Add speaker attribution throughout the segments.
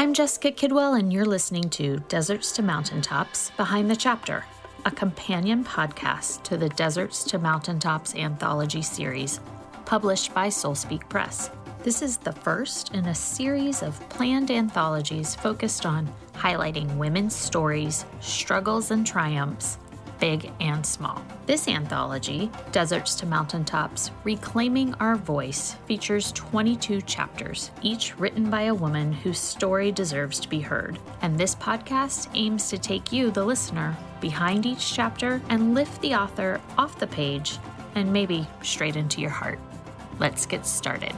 Speaker 1: I'm Jessica Kidwell, and you're listening to Deserts to Mountaintops Behind the Chapter, a companion podcast to the Deserts to Mountaintops anthology series, published by Soul Speak Press. This is the first in a series of planned anthologies focused on highlighting women's stories, struggles, and triumphs big and small. This anthology, Deserts to Mountaintops Reclaiming Our Voice, features 22 chapters, each written by a woman whose story deserves to be heard. And this podcast aims to take you, the listener, behind each chapter and lift the author off the page and maybe straight into your heart. Let's get started.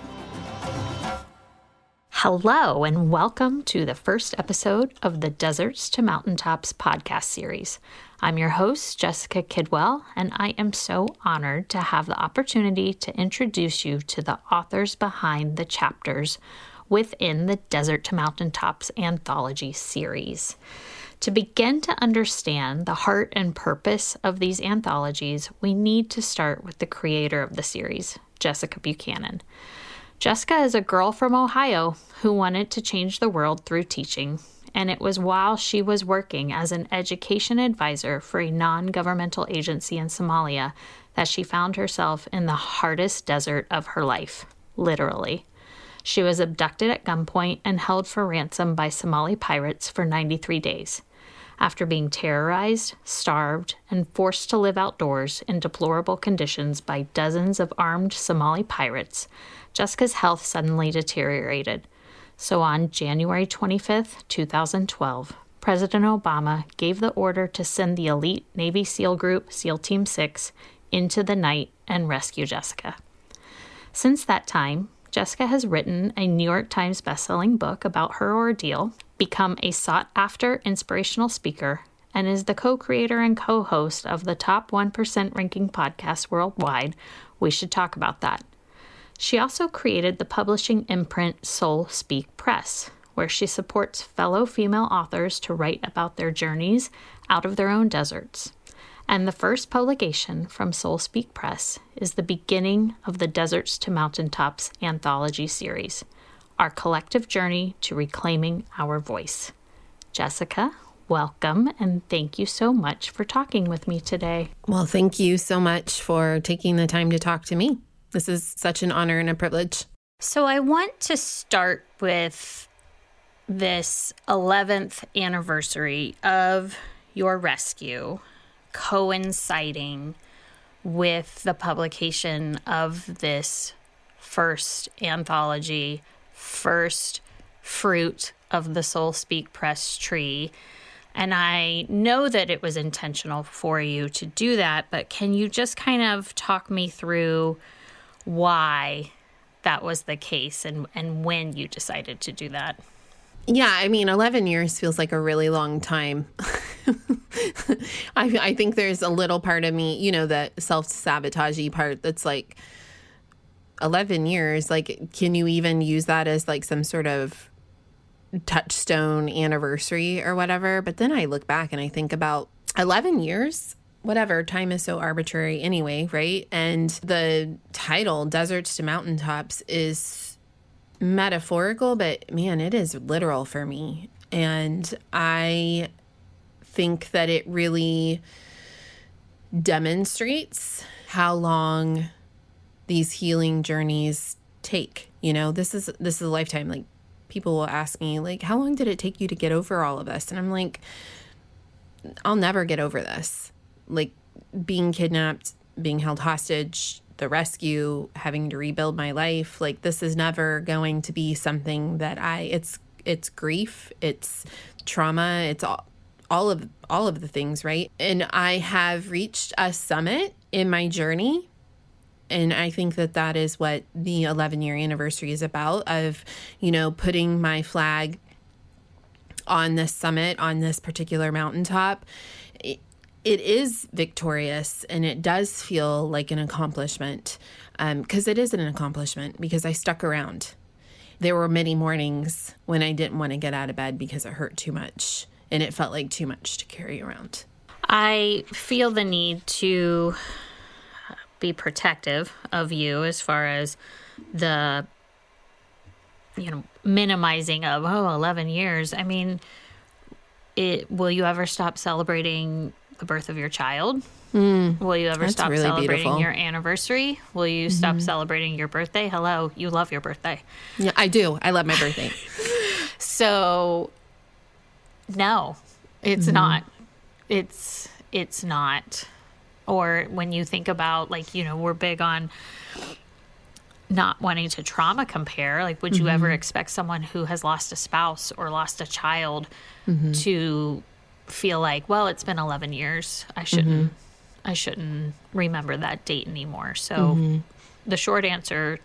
Speaker 1: Hello, and welcome to the first episode of the Deserts to Mountaintops podcast series. I'm your host, Jessica Kidwell, and I am so honored to have the opportunity to introduce you to the authors behind the chapters within the Desert to Mountaintops anthology series. To begin to understand the heart and purpose of these anthologies, we need to start with the creator of the series, Jessica Buchanan. Jessica is a girl from Ohio who wanted to change the world through teaching, and it was while she was working as an education advisor for a non governmental agency in Somalia that she found herself in the hardest desert of her life, literally. She was abducted at gunpoint and held for ransom by Somali pirates for 93 days. After being terrorized, starved, and forced to live outdoors in deplorable conditions by dozens of armed Somali pirates, Jessica's health suddenly deteriorated. So on January 25, 2012, President Obama gave the order to send the elite Navy SEAL group, SEAL Team 6, into the night and rescue Jessica. Since that time, Jessica has written a New York Times bestselling book about her ordeal, become a sought after inspirational speaker, and is the co creator and co host of the top 1% ranking podcast worldwide. We should talk about that. She also created the publishing imprint Soul Speak Press, where she supports fellow female authors to write about their journeys out of their own deserts. And the first publication from Soul Speak Press is the beginning of the Deserts to Mountaintops anthology series, our collective journey to reclaiming our voice. Jessica, welcome and thank you so much for talking with me today.
Speaker 2: Well, thank you so much for taking the time to talk to me. This is such an honor and a privilege.
Speaker 1: So, I want to start with this 11th anniversary of your rescue coinciding with the publication of this first anthology, first fruit of the Soul Speak Press tree. And I know that it was intentional for you to do that, but can you just kind of talk me through why that was the case and, and when you decided to do that.
Speaker 2: Yeah, I mean, 11 years feels like a really long time. I, I think there's a little part of me, you know, that self sabotagey part that's like 11 years. Like, can you even use that as like some sort of touchstone anniversary or whatever? But then I look back and I think about 11 years whatever time is so arbitrary anyway right and the title deserts to mountaintops is metaphorical but man it is literal for me and i think that it really demonstrates how long these healing journeys take you know this is this is a lifetime like people will ask me like how long did it take you to get over all of this and i'm like i'll never get over this like being kidnapped, being held hostage, the rescue, having to rebuild my life. Like this is never going to be something that I it's it's grief, it's trauma, it's all all of all of the things, right? And I have reached a summit in my journey and I think that that is what the 11 year anniversary is about of, you know, putting my flag on this summit on this particular mountaintop it is victorious and it does feel like an accomplishment because um, it is an accomplishment because I stuck around. There were many mornings when I didn't want to get out of bed because it hurt too much and it felt like too much to carry around.
Speaker 1: I feel the need to be protective of you as far as the you know, minimizing of, oh, 11 years. I mean, it will you ever stop celebrating the birth of your child? Mm, will you ever stop really celebrating beautiful. your anniversary? Will you mm-hmm. stop celebrating your birthday? Hello, you love your birthday.
Speaker 2: Yeah, I do. I love my birthday.
Speaker 1: so no, it's mm-hmm. not. It's it's not. Or when you think about like, you know, we're big on not wanting to trauma compare. Like, would you mm-hmm. ever expect someone who has lost a spouse or lost a child mm-hmm. to feel like, well, it's been 11 years. I shouldn't, mm-hmm. I shouldn't remember that date anymore. So mm-hmm. the short answer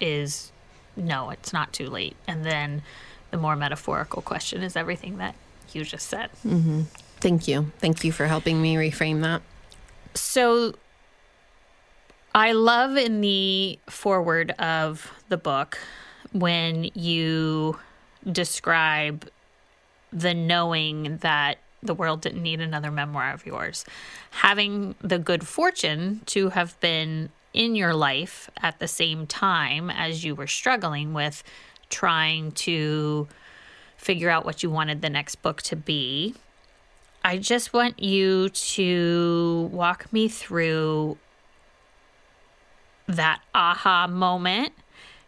Speaker 1: is no, it's not too late. And then the more metaphorical question is everything that you just said.
Speaker 2: Mm-hmm. Thank you. Thank you for helping me reframe that.
Speaker 1: So I love in the foreword of the book when you describe the knowing that the world didn't need another memoir of yours. Having the good fortune to have been in your life at the same time as you were struggling with trying to figure out what you wanted the next book to be. I just want you to walk me through that aha moment.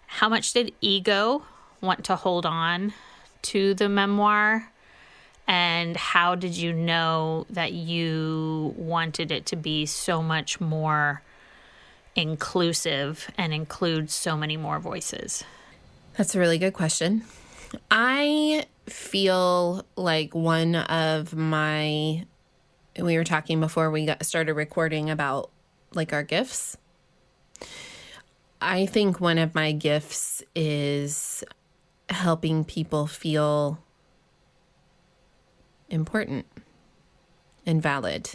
Speaker 1: How much did ego want to hold on to the memoir? And how did you know that you wanted it to be so much more inclusive and include so many more voices?
Speaker 2: That's a really good question. I feel like one of my we were talking before we got started recording about like our gifts I think one of my gifts is helping people feel important and valid.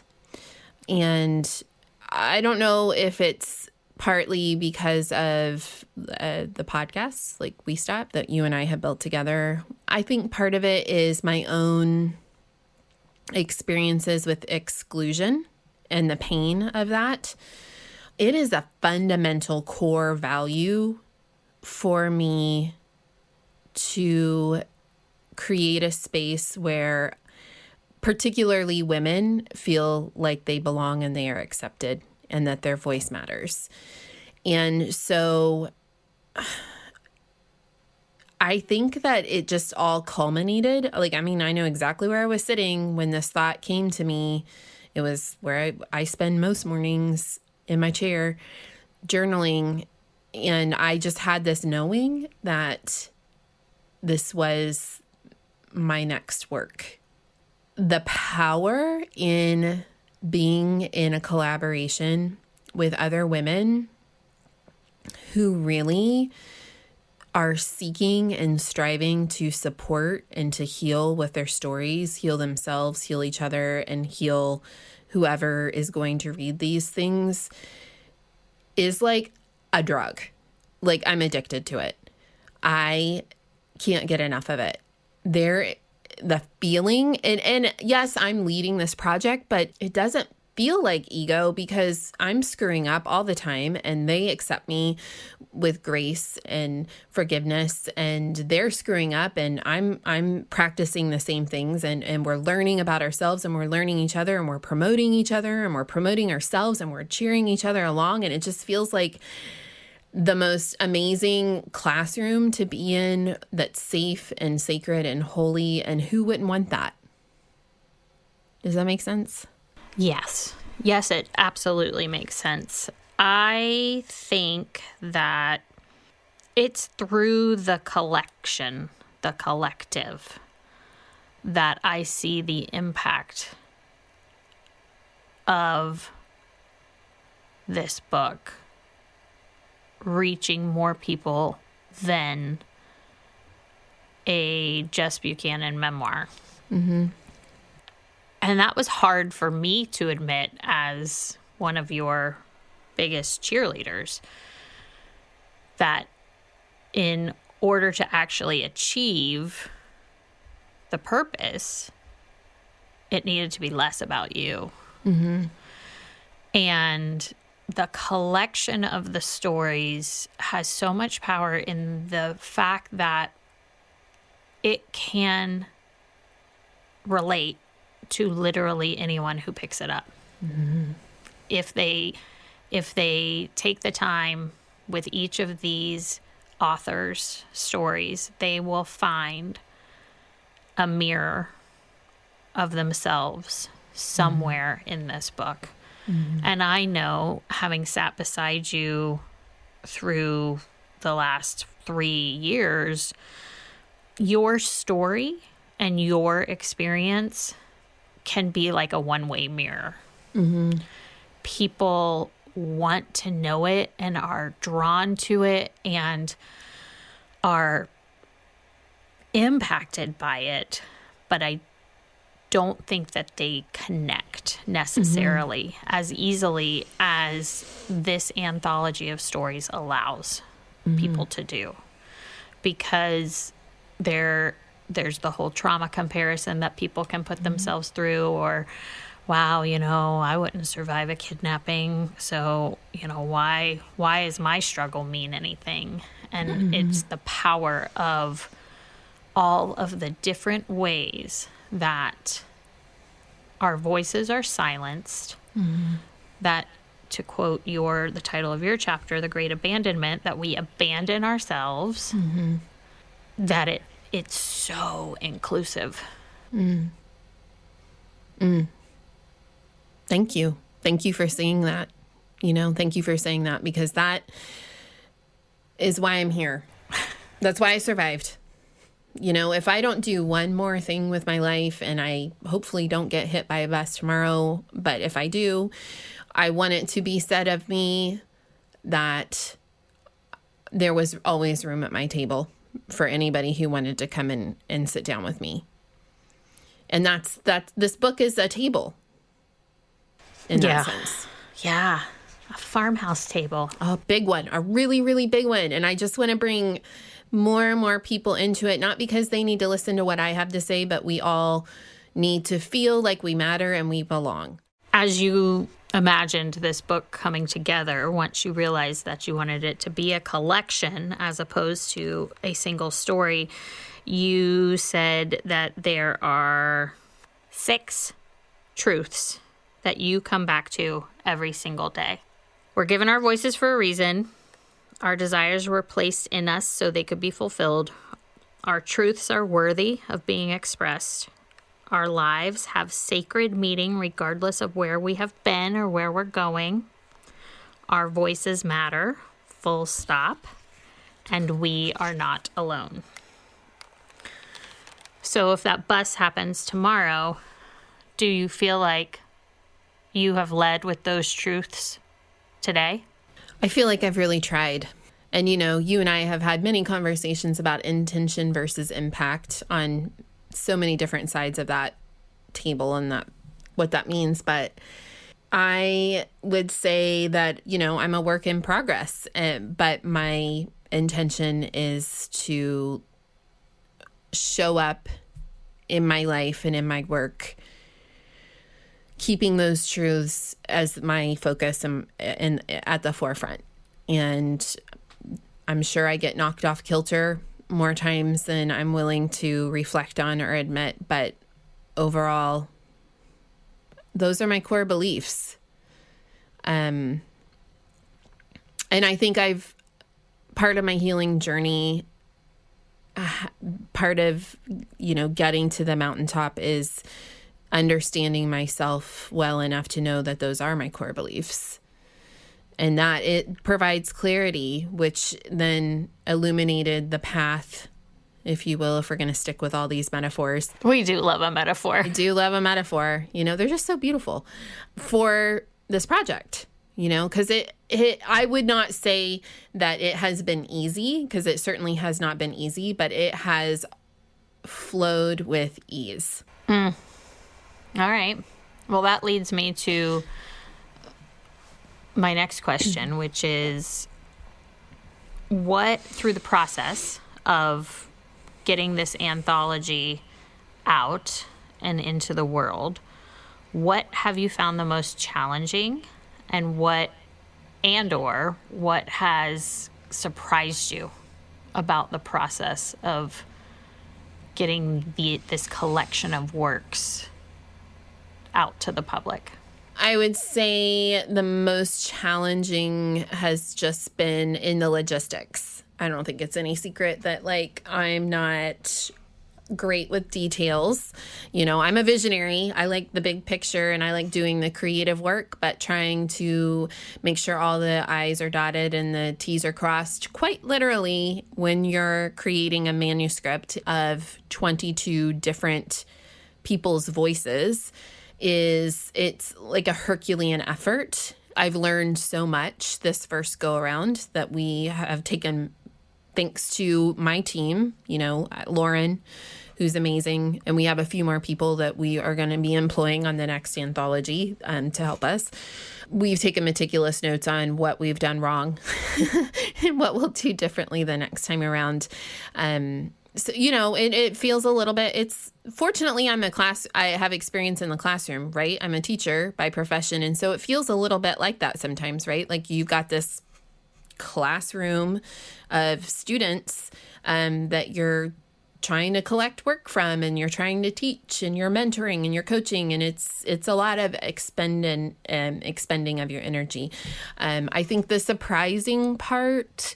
Speaker 2: And I don't know if it's partly because of uh, the podcasts like WeStat that you and I have built together. I think part of it is my own experiences with exclusion and the pain of that it is a fundamental core value for me to create a space where particularly women feel like they belong and they are accepted and that their voice matters. And so I think that it just all culminated. Like, I mean, I know exactly where I was sitting when this thought came to me. It was where I, I spend most mornings in my chair journaling and I just had this knowing that this was my next work. The power in being in a collaboration with other women who really are seeking and striving to support and to heal with their stories, heal themselves, heal each other, and heal whoever is going to read these things is like a drug. Like I'm addicted to it. I can't get enough of it. There the feeling. And and yes, I'm leading this project, but it doesn't feel like ego because I'm screwing up all the time and they accept me with grace and forgiveness and they're screwing up and I'm I'm practicing the same things and and we're learning about ourselves and we're learning each other and we're promoting each other and we're promoting ourselves and we're cheering each other along. And it just feels like the most amazing classroom to be in that's safe and sacred and holy and who wouldn't want that? Does that make sense?
Speaker 1: Yes. Yes, it absolutely makes sense. I think that it's through the collection, the collective, that I see the impact of this book reaching more people than a Jess Buchanan memoir. Mm-hmm. And that was hard for me to admit as one of your biggest cheerleaders. That in order to actually achieve the purpose, it needed to be less about you. Mm-hmm. And the collection of the stories has so much power in the fact that it can relate to literally anyone who picks it up. Mm-hmm. If they if they take the time with each of these authors' stories, they will find a mirror of themselves somewhere mm-hmm. in this book. Mm-hmm. And I know, having sat beside you through the last three years, your story and your experience can be like a one way mirror. Mm-hmm. People want to know it and are drawn to it and are impacted by it, but I don't think that they connect necessarily mm-hmm. as easily as this anthology of stories allows mm-hmm. people to do because there there's the whole trauma comparison that people can put mm-hmm. themselves through or wow you know i wouldn't survive a kidnapping so you know why why is my struggle mean anything and mm-hmm. it's the power of all of the different ways that our voices are silenced mm-hmm. that to quote your the title of your chapter the great abandonment that we abandon ourselves mm-hmm. that it it's so inclusive mm.
Speaker 2: Mm. thank you thank you for saying that you know thank you for saying that because that is why i'm here that's why i survived you know, if I don't do one more thing with my life and I hopefully don't get hit by a bus tomorrow, but if I do, I want it to be said of me that there was always room at my table for anybody who wanted to come in and sit down with me. And that's that this book is a table in yeah. that sense.
Speaker 1: Yeah. A farmhouse table.
Speaker 2: A big one, a really, really big one. And I just want to bring more and more people into it, not because they need to listen to what I have to say, but we all need to feel like we matter and we belong.
Speaker 1: As you imagined this book coming together, once you realized that you wanted it to be a collection as opposed to a single story, you said that there are six truths that you come back to every single day. We're given our voices for a reason. Our desires were placed in us so they could be fulfilled. Our truths are worthy of being expressed. Our lives have sacred meaning regardless of where we have been or where we're going. Our voices matter, full stop. And we are not alone. So, if that bus happens tomorrow, do you feel like you have led with those truths today?
Speaker 2: I feel like I've really tried. And, you know, you and I have had many conversations about intention versus impact on so many different sides of that table and that what that means. But I would say that, you know, I'm a work in progress, uh, but my intention is to show up in my life and in my work keeping those truths as my focus and, and at the forefront. And I'm sure I get knocked off kilter more times than I'm willing to reflect on or admit, but overall, those are my core beliefs. Um, and I think I've part of my healing journey, uh, part of you know getting to the mountaintop is understanding myself well enough to know that those are my core beliefs. And that it provides clarity which then illuminated the path if you will if we're going to stick with all these metaphors.
Speaker 1: We do love a metaphor.
Speaker 2: I do love a metaphor. You know they're just so beautiful for this project you know because it, it i would not say that it has been easy because it certainly has not been easy but it has flowed with ease. Mm.
Speaker 1: All right. Well, that leads me to my next question, which is what, through the process of getting this anthology out and into the world, what have you found the most challenging and what and or what has surprised you about the process of getting the this collection of works out to the public?
Speaker 2: I would say the most challenging has just been in the logistics. I don't think it's any secret that like I'm not great with details. You know, I'm a visionary. I like the big picture and I like doing the creative work, but trying to make sure all the I's are dotted and the T's are crossed, quite literally, when you're creating a manuscript of 22 different people's voices is it's like a herculean effort i've learned so much this first go around that we have taken thanks to my team, you know, Lauren, who's amazing. And we have a few more people that we are going to be employing on the next anthology um, to help us. We've taken meticulous notes on what we've done wrong and what we'll do differently the next time around. Um, so, you know, it, it feels a little bit, it's fortunately, I'm a class, I have experience in the classroom, right? I'm a teacher by profession. And so it feels a little bit like that sometimes, right? Like you've got this classroom of students um, that you're trying to collect work from and you're trying to teach and you're mentoring and you're coaching and it's it's a lot of expending um, expending of your energy um, i think the surprising part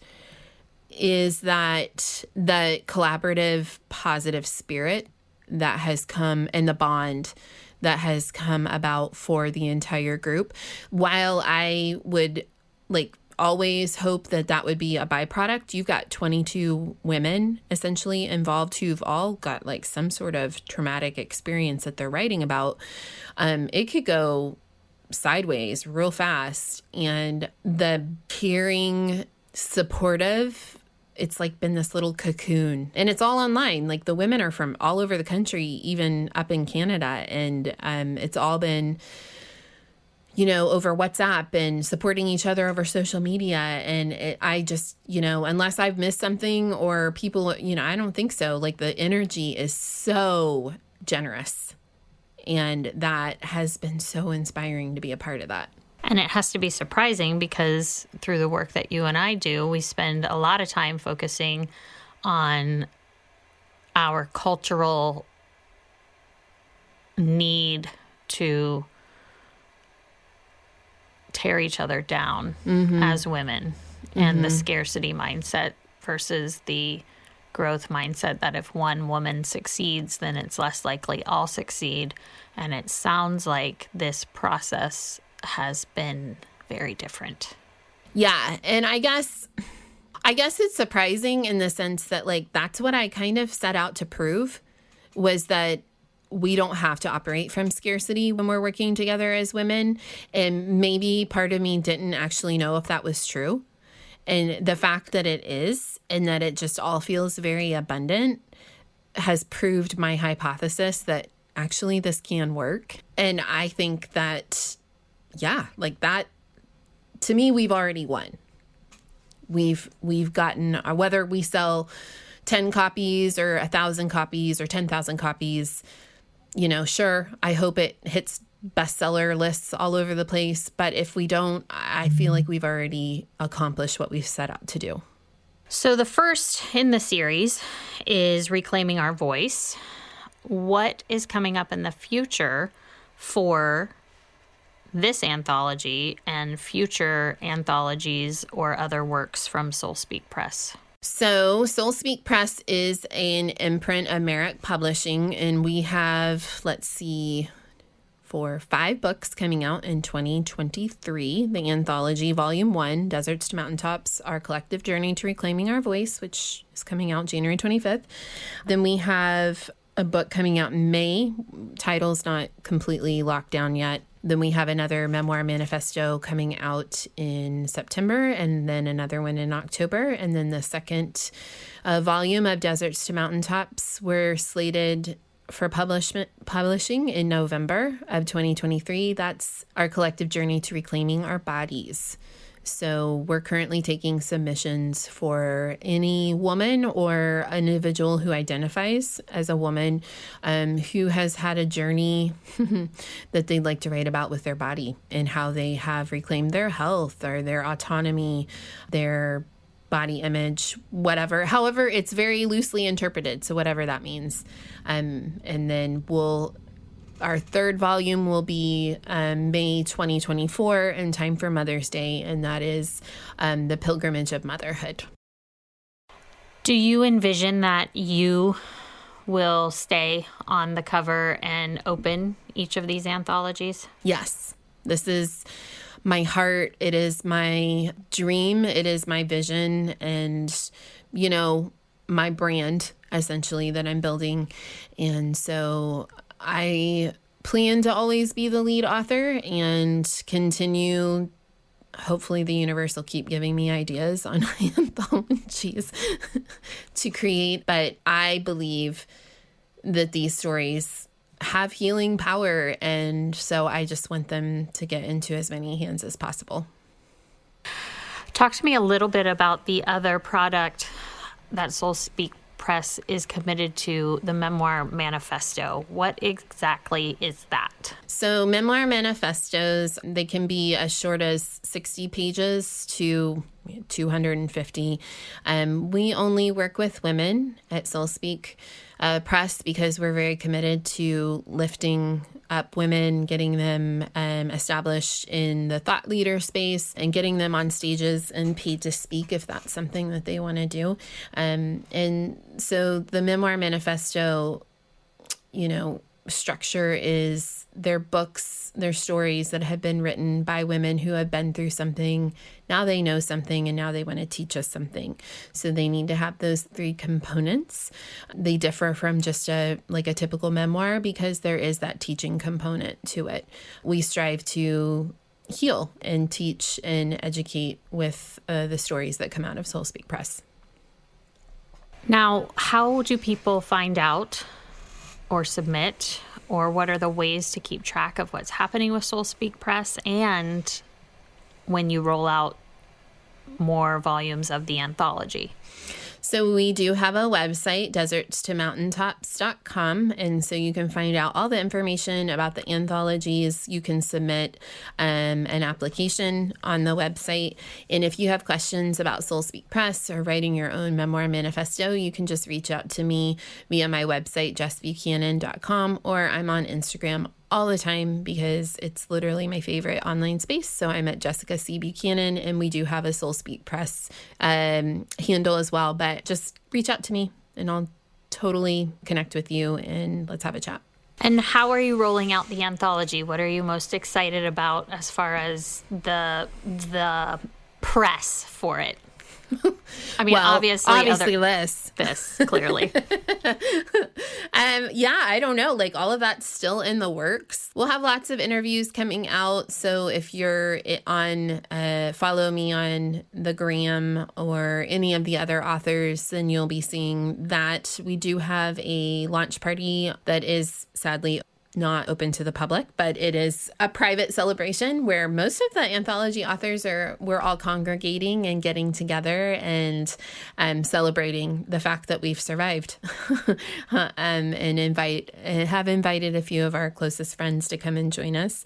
Speaker 2: is that the collaborative positive spirit that has come and the bond that has come about for the entire group while i would like always hope that that would be a byproduct. You've got 22 women essentially involved who've all got like some sort of traumatic experience that they're writing about. Um, it could go sideways real fast. And the caring, supportive, it's like been this little cocoon and it's all online like the women are from all over the country even up in canada and um, it's all been you know, over WhatsApp and supporting each other over social media. And it, I just, you know, unless I've missed something or people, you know, I don't think so. Like the energy is so generous. And that has been so inspiring to be a part of that.
Speaker 1: And it has to be surprising because through the work that you and I do, we spend a lot of time focusing on our cultural need to tear each other down mm-hmm. as women mm-hmm. and the mm-hmm. scarcity mindset versus the growth mindset that if one woman succeeds, then it's less likely I'll succeed. And it sounds like this process has been very different.
Speaker 2: Yeah. And I guess. I guess it's surprising in the sense that like that's what I kind of set out to prove was that we don't have to operate from scarcity when we're working together as women. And maybe part of me didn't actually know if that was true. And the fact that it is, and that it just all feels very abundant, has proved my hypothesis that actually this can work. And I think that, yeah, like that, to me, we've already won. We've we've gotten uh, whether we sell 10 copies or a thousand copies or 10,000 copies you know, sure, I hope it hits bestseller lists all over the place. But if we don't, I feel like we've already accomplished what we've set out to do.
Speaker 1: So, the first in the series is Reclaiming Our Voice. What is coming up in the future for this anthology and future anthologies or other works from Soul Speak Press?
Speaker 2: So, Soul Speak Press is an imprint of Merrick Publishing, and we have, let's see, for five books coming out in 2023 the anthology, Volume 1, Deserts to Mountaintops Our Collective Journey to Reclaiming Our Voice, which is coming out January 25th. Then we have a book coming out in May. Title's not completely locked down yet. Then we have another memoir manifesto coming out in September, and then another one in October. And then the second uh, volume of Deserts to Mountaintops were slated for publishment publishing in November of 2023. That's our collective journey to reclaiming our bodies. So we're currently taking submissions for any woman or individual who identifies as a woman um, who has had a journey that they'd like to write about with their body and how they have reclaimed their health or their autonomy, their body image, whatever. However, it's very loosely interpreted, so whatever that means. Um, and then we'll our third volume will be um, May 2024 in time for Mother's Day, and that is um, The Pilgrimage of Motherhood.
Speaker 1: Do you envision that you will stay on the cover and open each of these anthologies?
Speaker 2: Yes. This is my heart. It is my dream. It is my vision. And, you know, my brand essentially that I'm building. And so I plan to always be the lead author and continue. Hopefully, the universe will keep giving me ideas on anthologies to create. But I believe that these stories have healing power. And so I just want them to get into as many hands as possible.
Speaker 1: Talk to me a little bit about the other product that Soul Speak Press is committed to the Memoir Manifesto. What exactly is that?
Speaker 2: So, memoir manifestos, they can be as short as 60 pages to 250. Um, we only work with women at Soul Speak uh, Press because we're very committed to lifting up women, getting them um, established in the thought leader space, and getting them on stages and paid to speak if that's something that they want to do. Um, and so the Memoir Manifesto, you know, structure is their books, their stories that have been written by women who have been through something. Now they know something and now they want to teach us something. So they need to have those three components. They differ from just a like a typical memoir because there is that teaching component to it. We strive to heal and teach and educate with uh, the stories that come out of Soul Speak Press.
Speaker 1: Now, how do people find out or submit? Or what are the ways to keep track of what's happening with Soul Speak Press and when you roll out more volumes of the anthology?
Speaker 2: So we do have a website, deserts2mountaintops.com. And so you can find out all the information about the anthologies. You can submit um, an application on the website. And if you have questions about Soul Speak Press or writing your own memoir manifesto, you can just reach out to me via my website, jessbuchanan.com, or I'm on Instagram all the time because it's literally my favorite online space. So I'm at Jessica C. Buchanan, and we do have a Soul Speak Press um, handle as well. But just reach out to me, and I'll totally connect with you, and let's have a chat.
Speaker 1: And how are you rolling out the anthology? What are you most excited about as far as the the press for it? I mean, well, obviously,
Speaker 2: obviously other, this,
Speaker 1: this clearly.
Speaker 2: um, yeah, I don't know. Like all of that's still in the works. We'll have lots of interviews coming out. So if you're on, uh, follow me on the gram or any of the other authors, then you'll be seeing that we do have a launch party that is sadly not open to the public, but it is a private celebration where most of the anthology authors are we're all congregating and getting together and um, celebrating the fact that we've survived, um, and invite have invited a few of our closest friends to come and join us,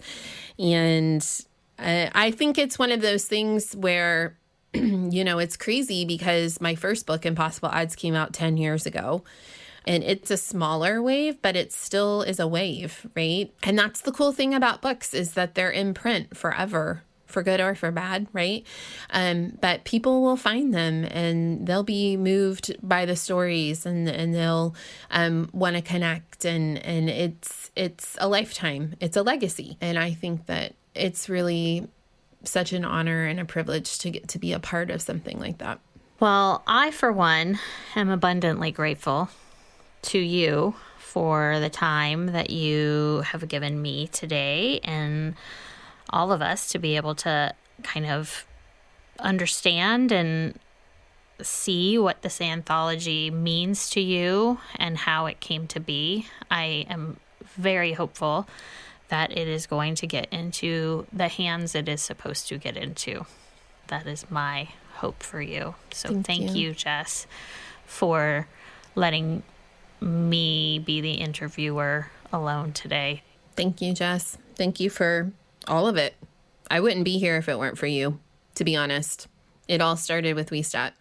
Speaker 2: and uh, I think it's one of those things where. you know, it's crazy because my first book, Impossible Odds, came out 10 years ago and it's a smaller wave but it still is a wave right and that's the cool thing about books is that they're in print forever for good or for bad, right? Um, but people will find them and they'll be moved by the stories and and they'll um, want to connect and and it's it's a lifetime, it's a legacy, and I think that it's really such an honor and a privilege to get to be a part of something like that.
Speaker 1: Well, I for one am abundantly grateful to you for the time that you have given me today and all of us to be able to kind of understand and see what this anthology means to you and how it came to be. I am very hopeful that it is going to get into the hands it is supposed to get into. that is my hope for you. So
Speaker 2: Thank
Speaker 1: thank,
Speaker 2: you.
Speaker 1: you, Jess, for letting me be the interviewer alone today.
Speaker 2: Thank you, Jess. Thank you for all of it. I wouldn't be here if it weren't for you, to be honest. It all started with WeStat.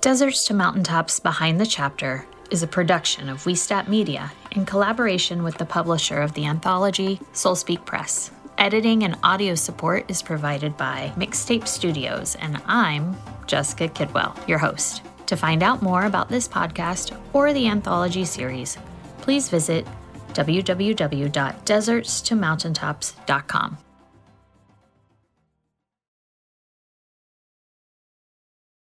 Speaker 1: Deserts to Mountaintops Behind the Chapter is a production of WeStat Media in collaboration with the publisher of the anthology, Soul Speak Press. Editing and audio support is provided by Mixtape Studios, and I'm Jessica Kidwell, your host. To find out more about this podcast or the anthology series, please visit www.desertstomountaintops.com.